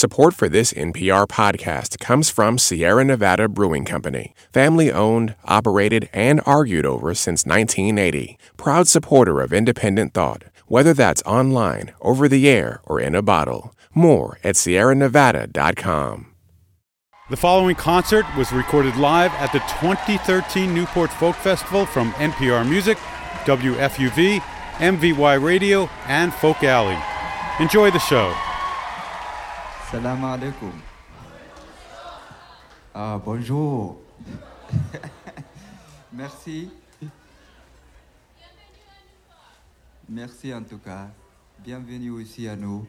Support for this NPR podcast comes from Sierra Nevada Brewing Company, family owned, operated, and argued over since 1980. Proud supporter of independent thought, whether that's online, over the air, or in a bottle. More at sierranevada.com. The following concert was recorded live at the 2013 Newport Folk Festival from NPR Music, WFUV, MVY Radio, and Folk Alley. Enjoy the show. Salam alaikum. Ah, bonjour. Merci. Merci en tout cas. Bienvenue aussi à nous.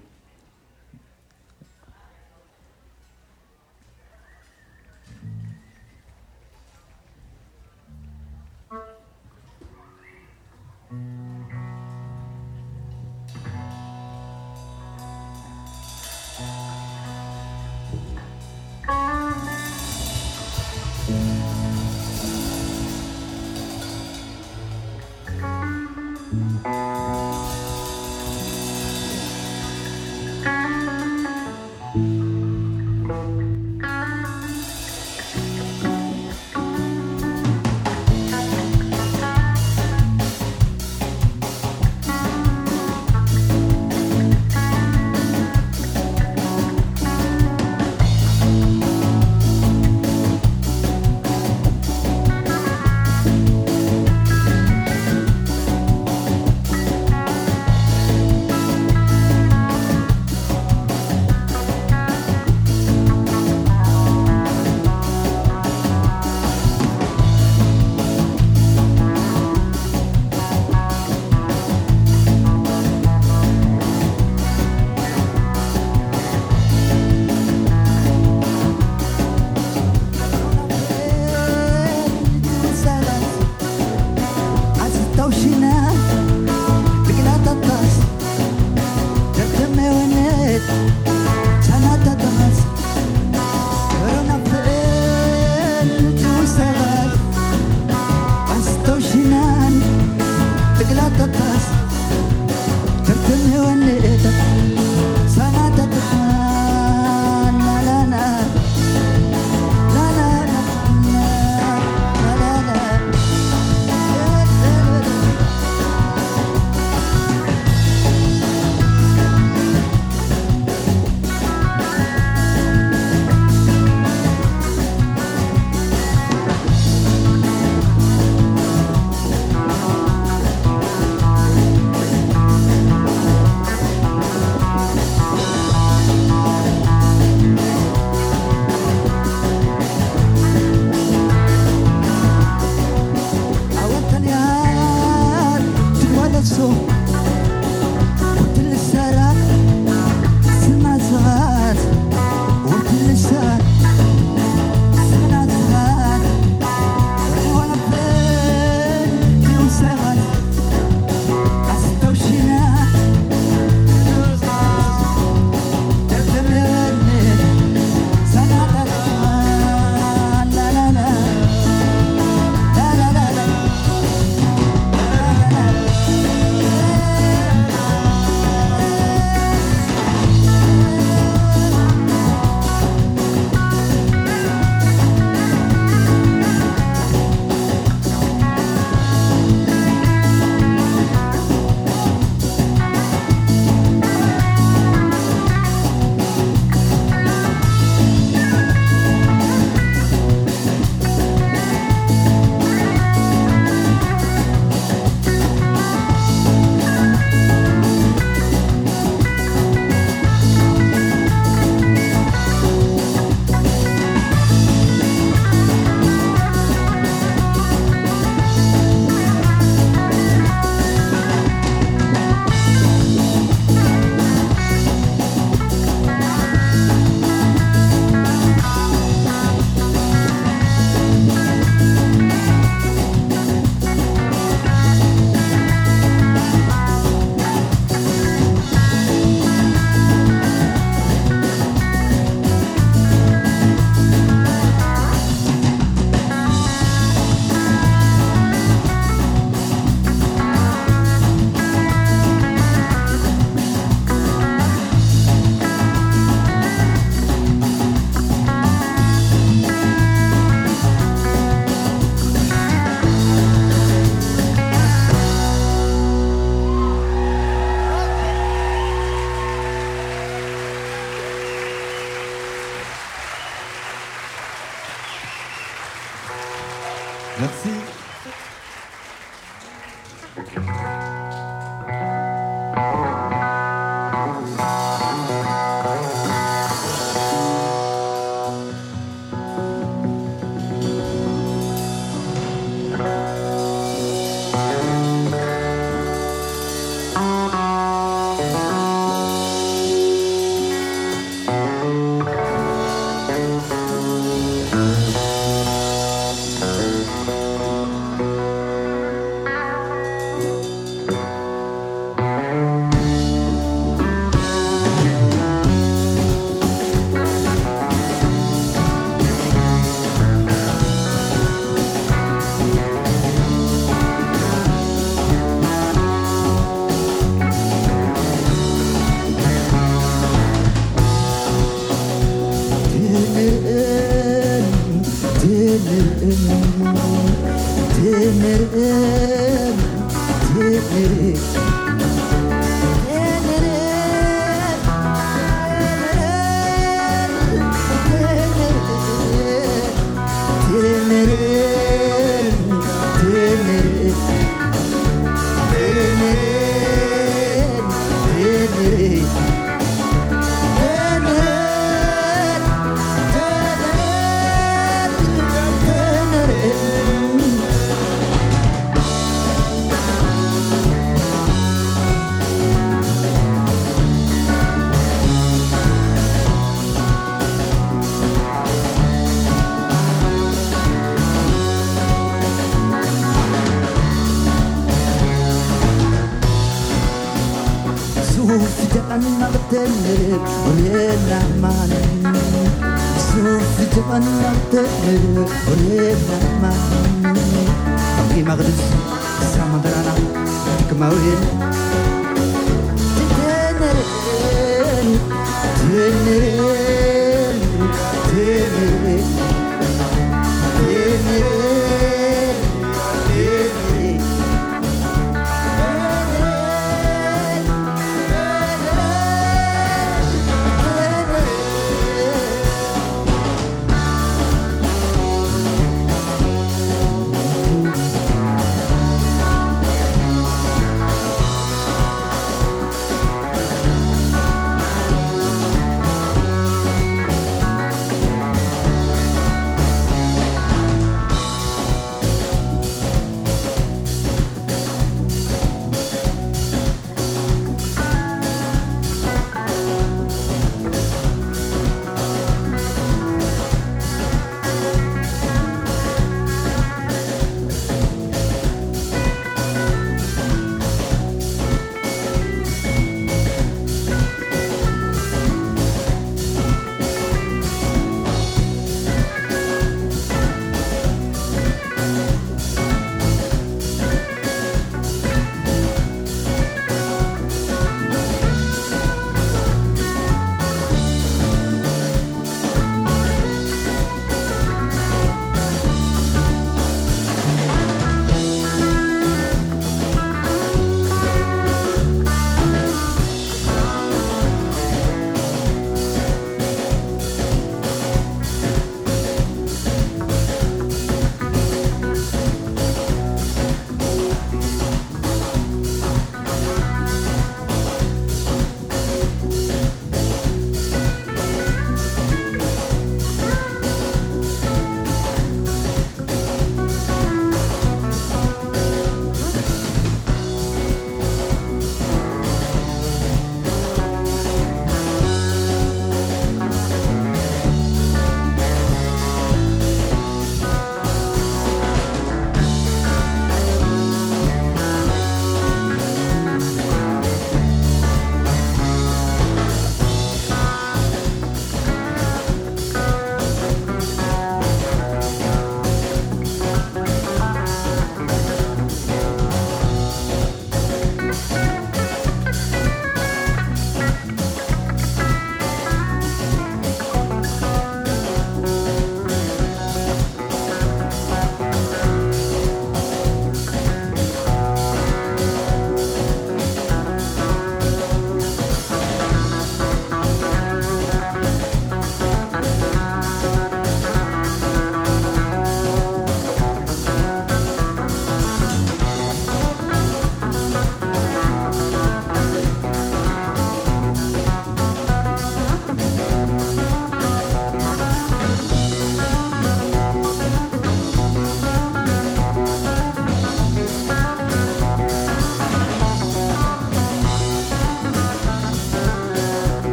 Mm-hmm.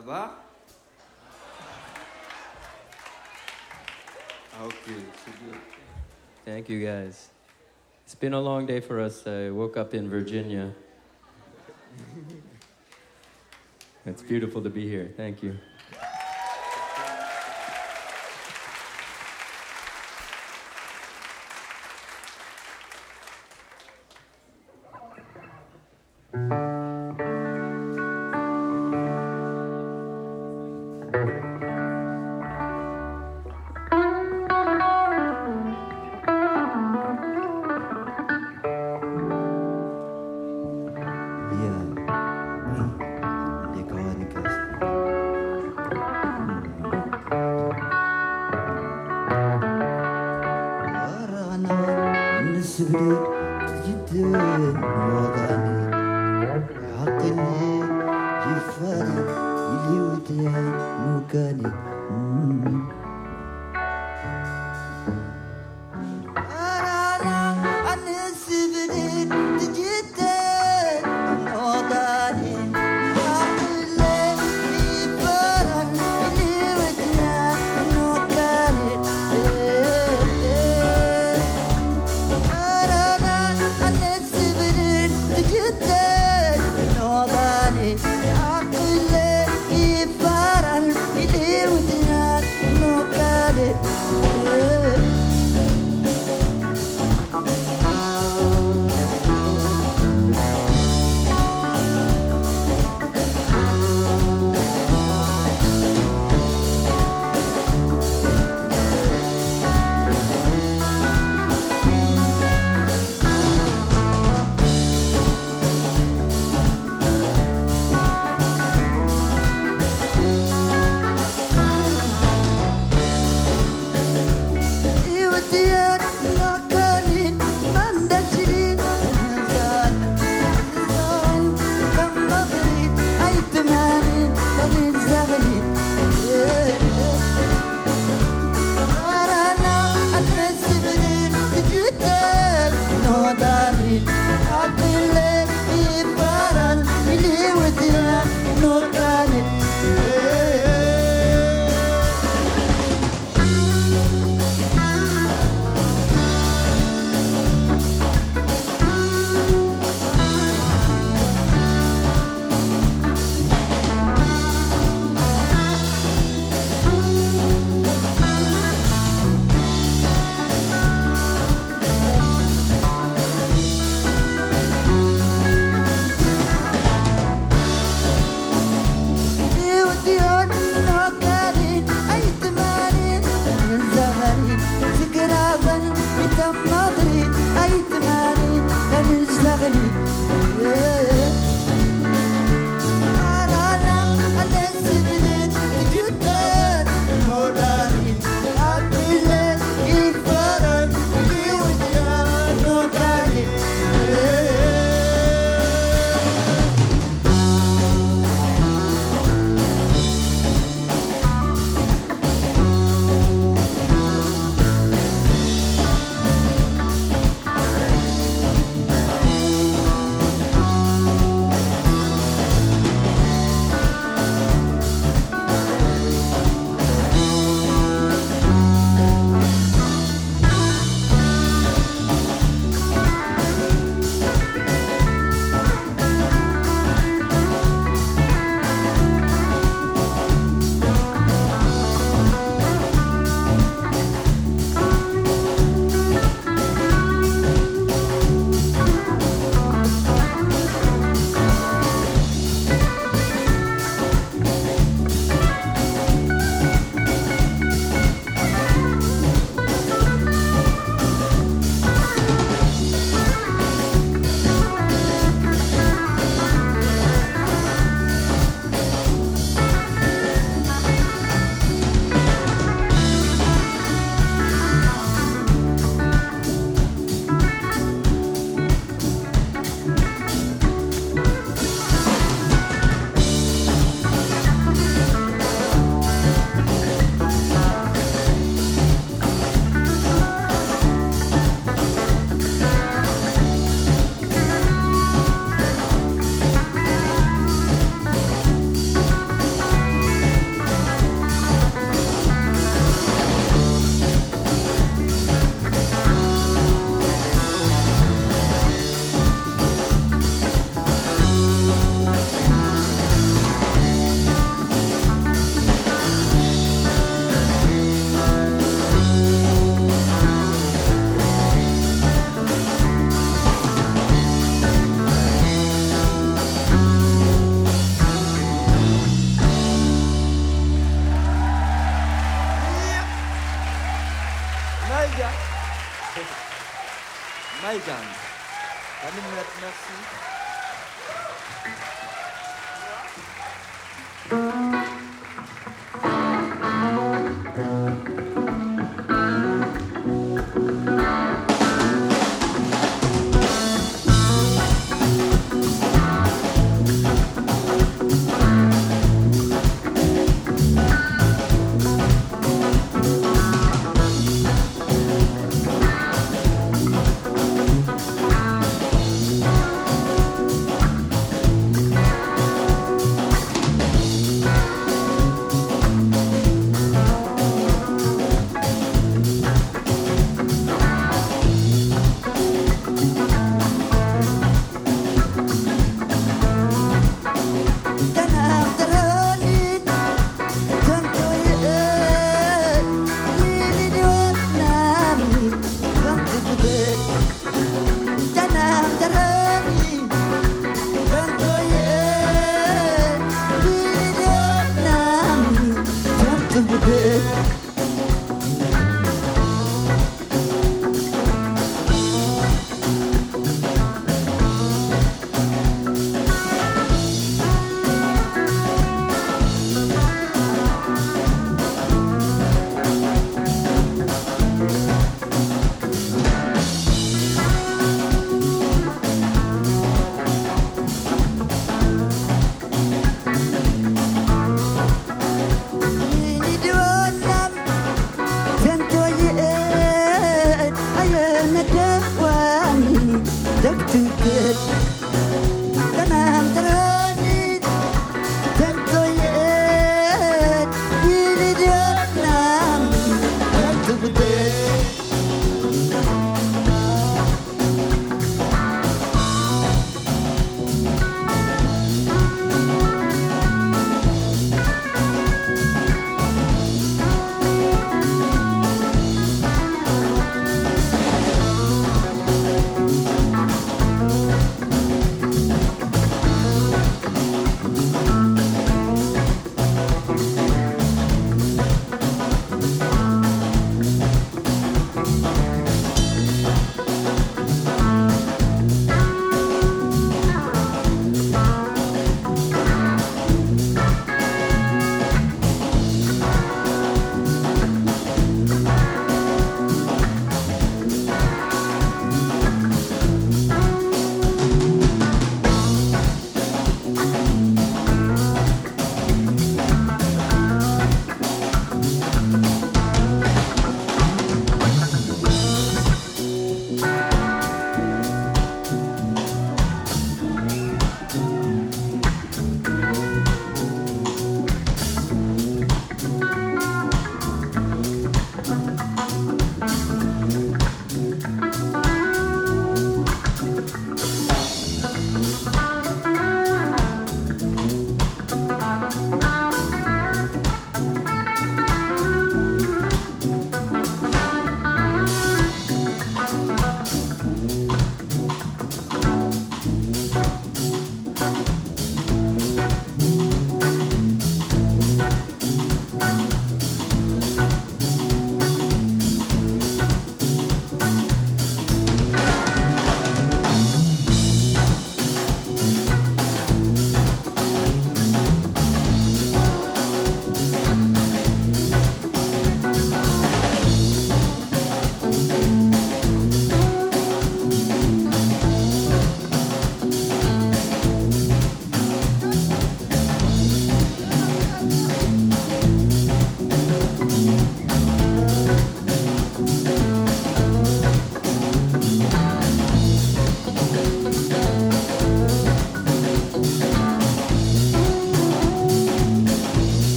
Va Ah, ok, c'est bien. Thank you guys. It's been a long day for us. I woke up in Virginia. it's beautiful to be here. Thank you.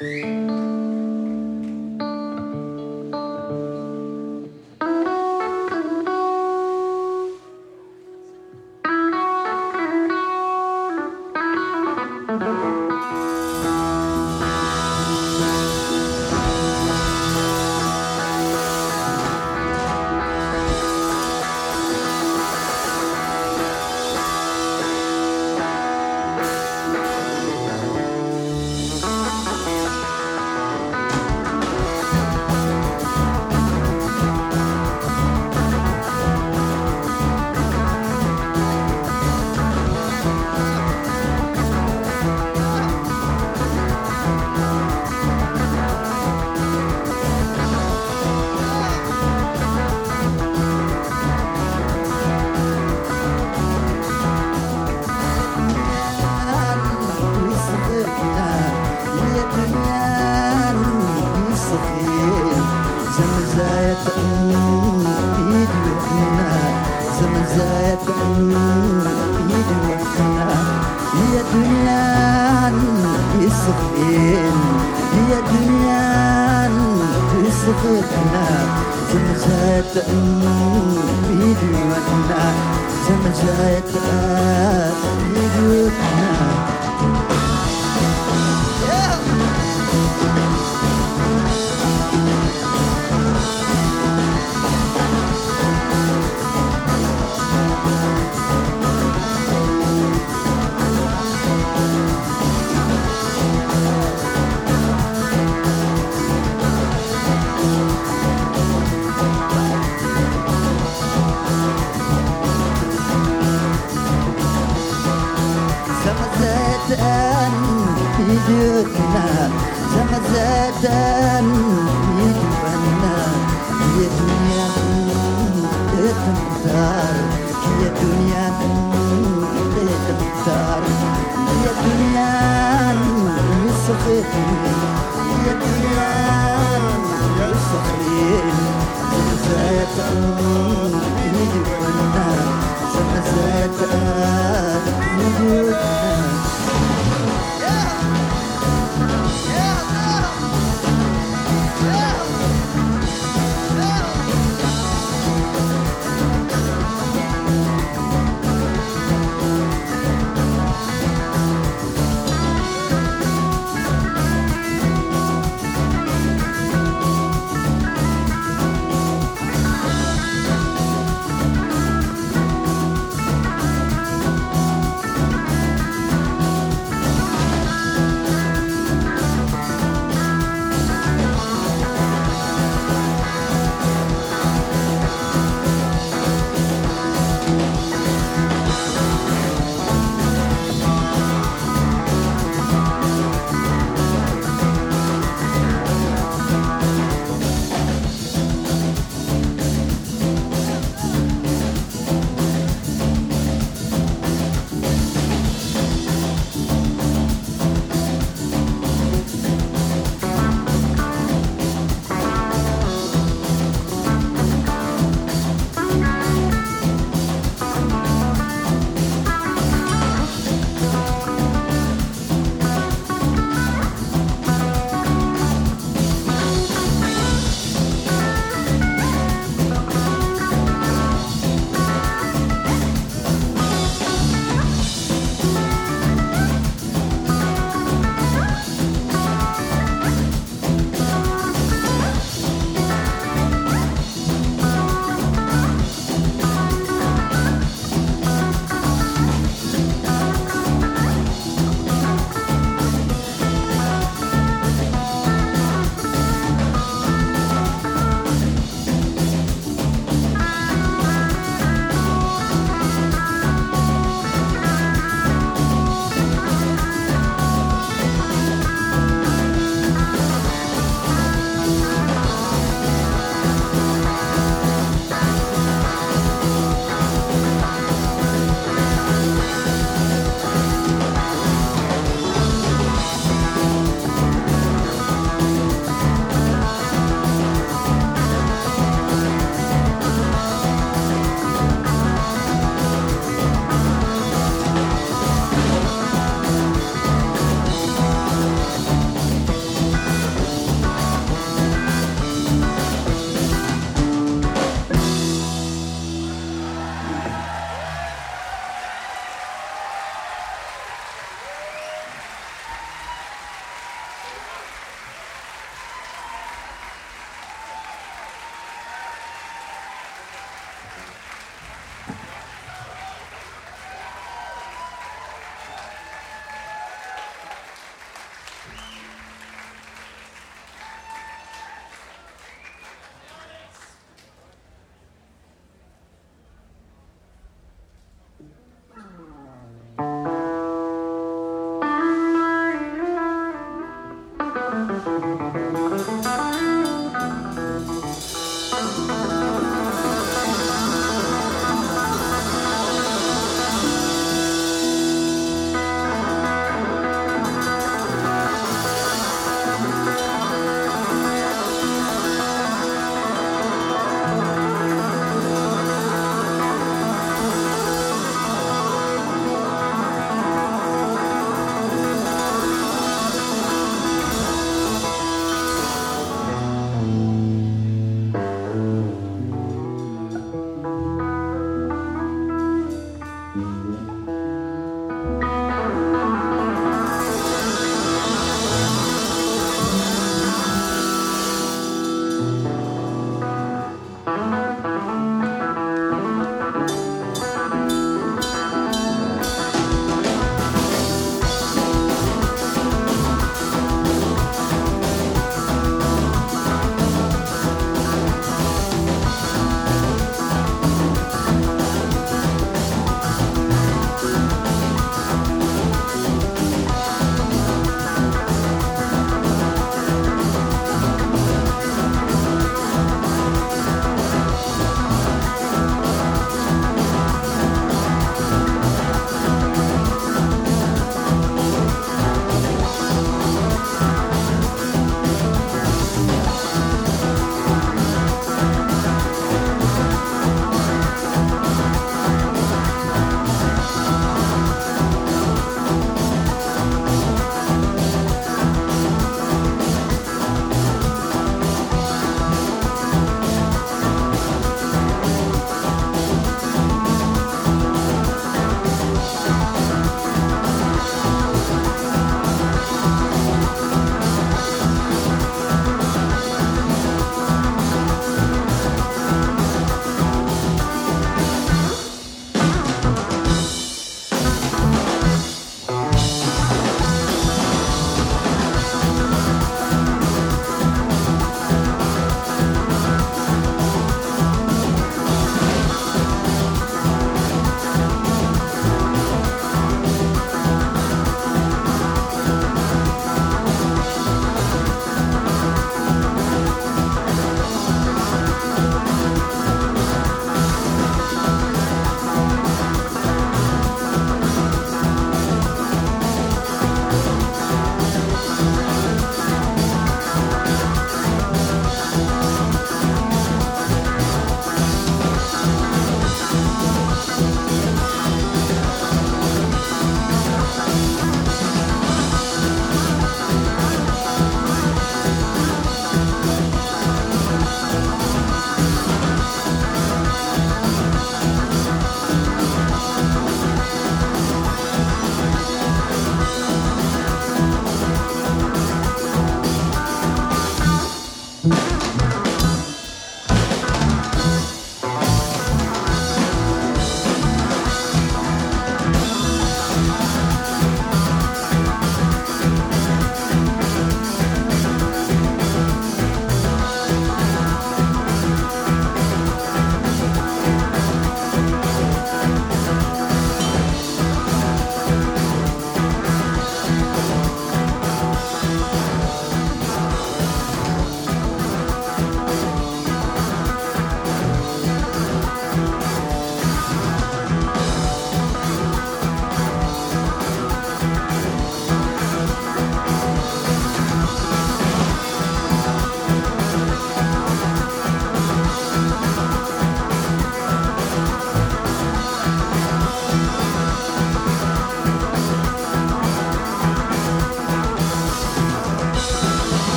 يا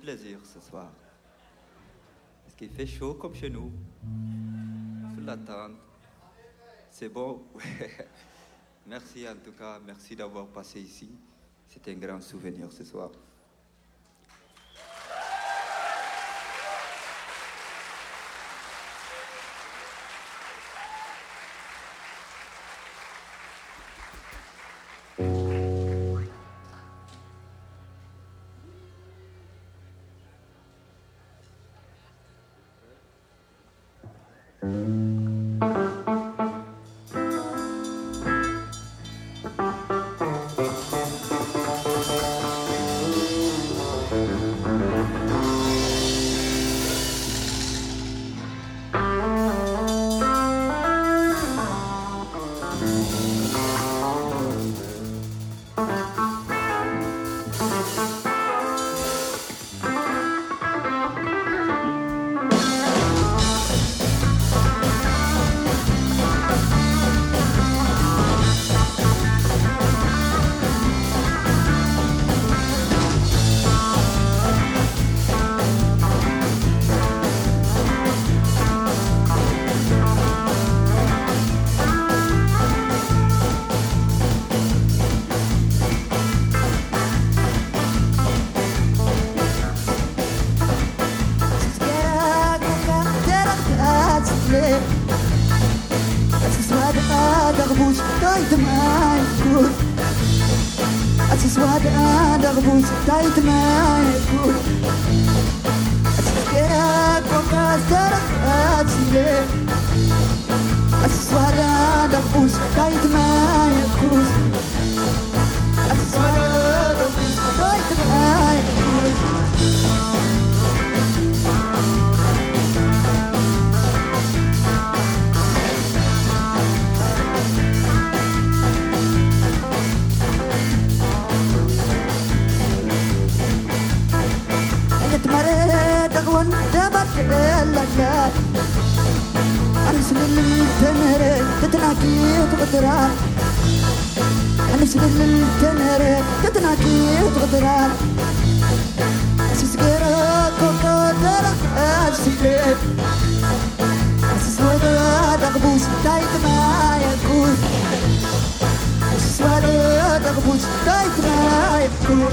Plaisir ce soir. Parce qu'il fait chaud comme chez nous. Sous la tente. C'est bon. merci en tout cas. Merci d'avoir passé ici. C'est un grand souvenir ce soir. ወንደባትለካል ኣንስልልል ተንህረ ተትናኪ ትቕትራል ኣንስልልል ተንህረ ተትናኪ ትቕትራል أسسجر كوكادر أسسجر أسس ودا دغبوس دايت ما يكون. أسس ودا دغبوس دايت ما يكون.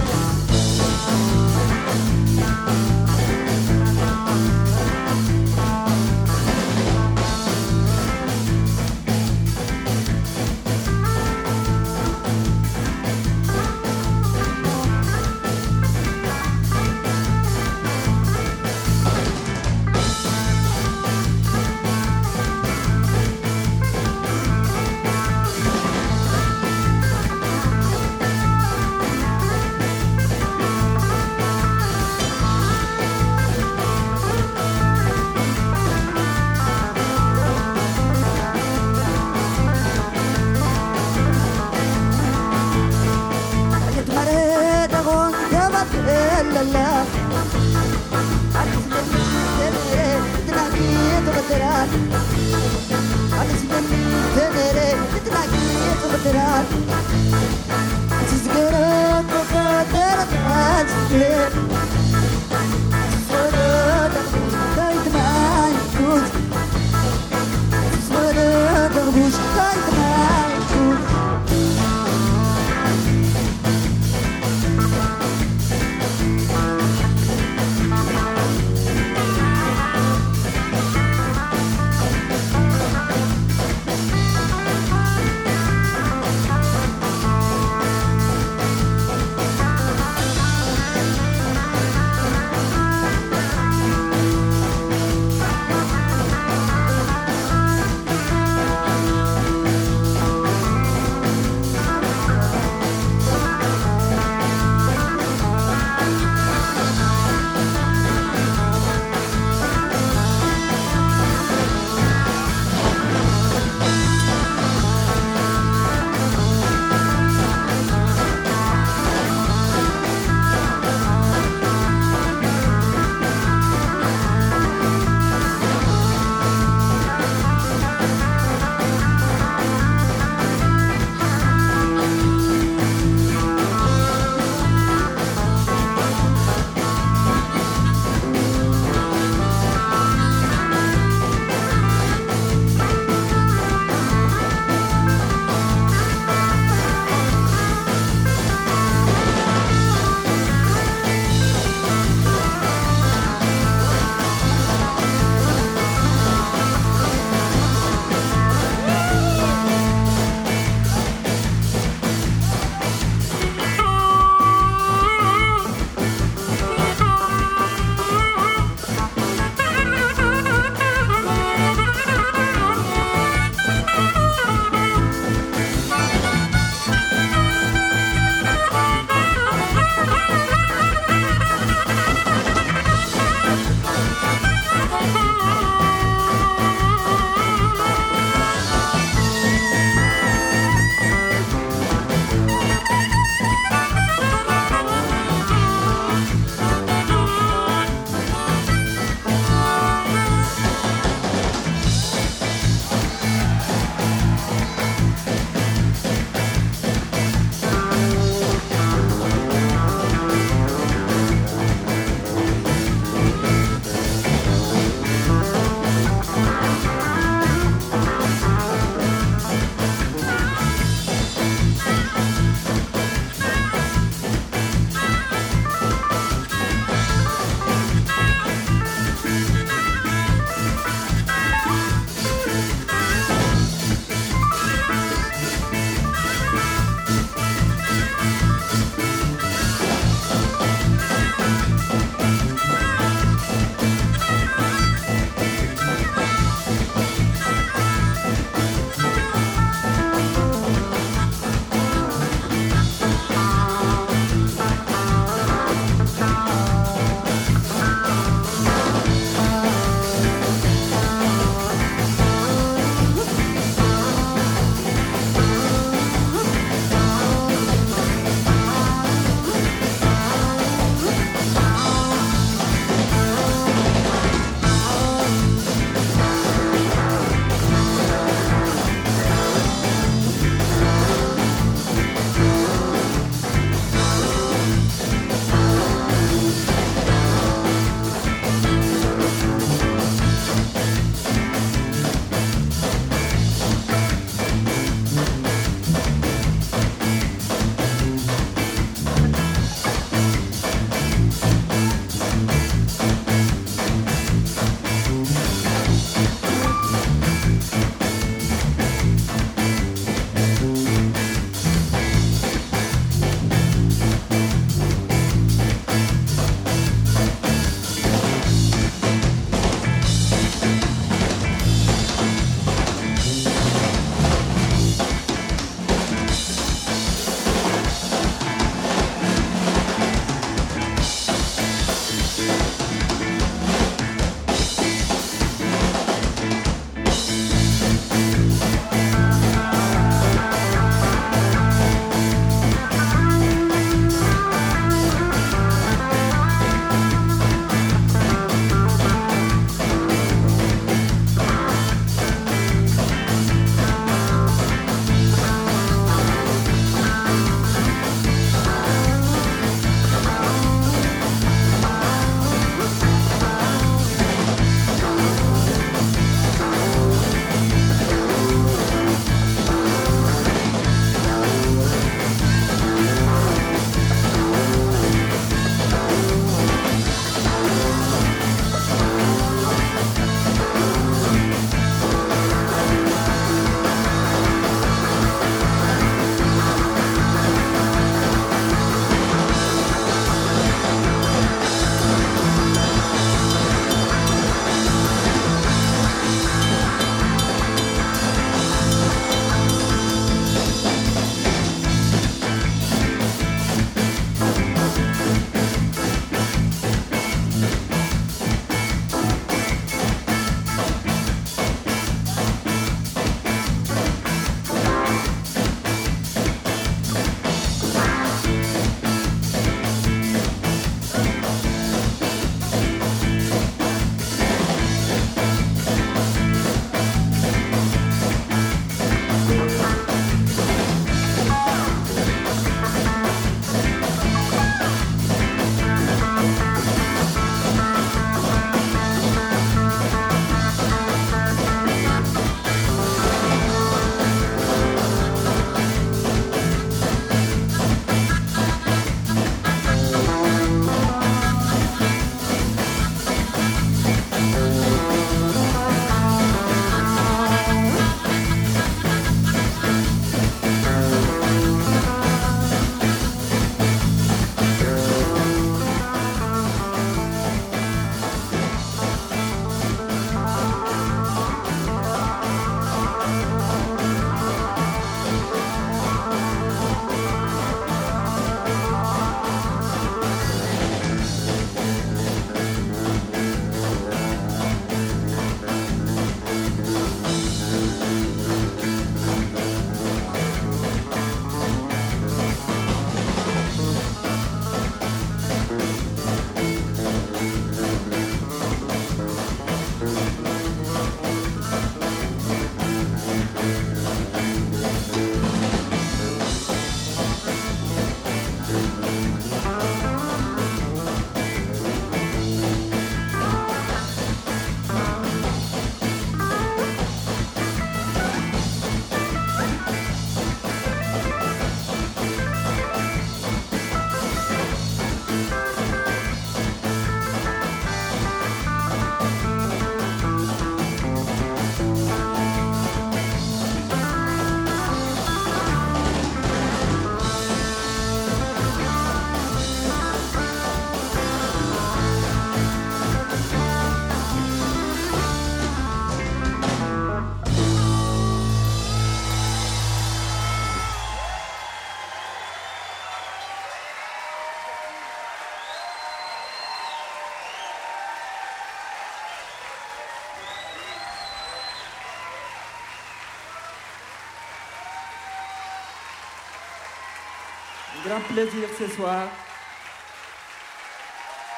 Grand plaisir ce soir.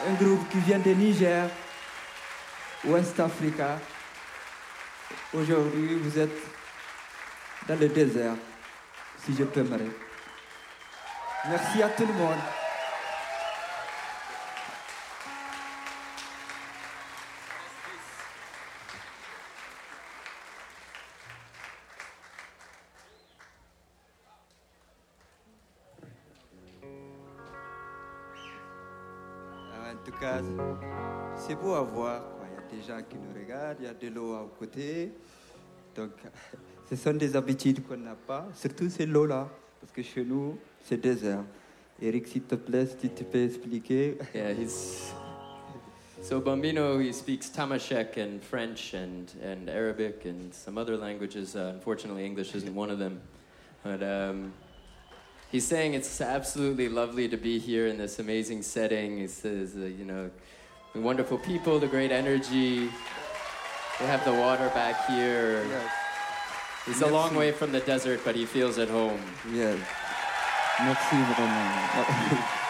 Un groupe qui vient de Niger, West Africa. Aujourd'hui, vous êtes dans le désert, si je peux me Merci à tout le monde. Il y a de l'eau à côté. Donc, ce sont des habitudes qu'on n'a pas. Surtout l'eau-là, parce que chez nous, c'est désert. Eric, s'il te plaît, si tu peux expliquer. Yeah, he's. So Bombino, he speaks Tamashek and French and, and Arabic and some other languages. Uh, unfortunately, English isn't one of them. But um, he's saying it's absolutely lovely to be here in this amazing setting. He says, uh, you know, the wonderful people, the great energy. We have the water back here. Yes. He's a long way from the desert, but he feels at home. Yes. Merci vraiment.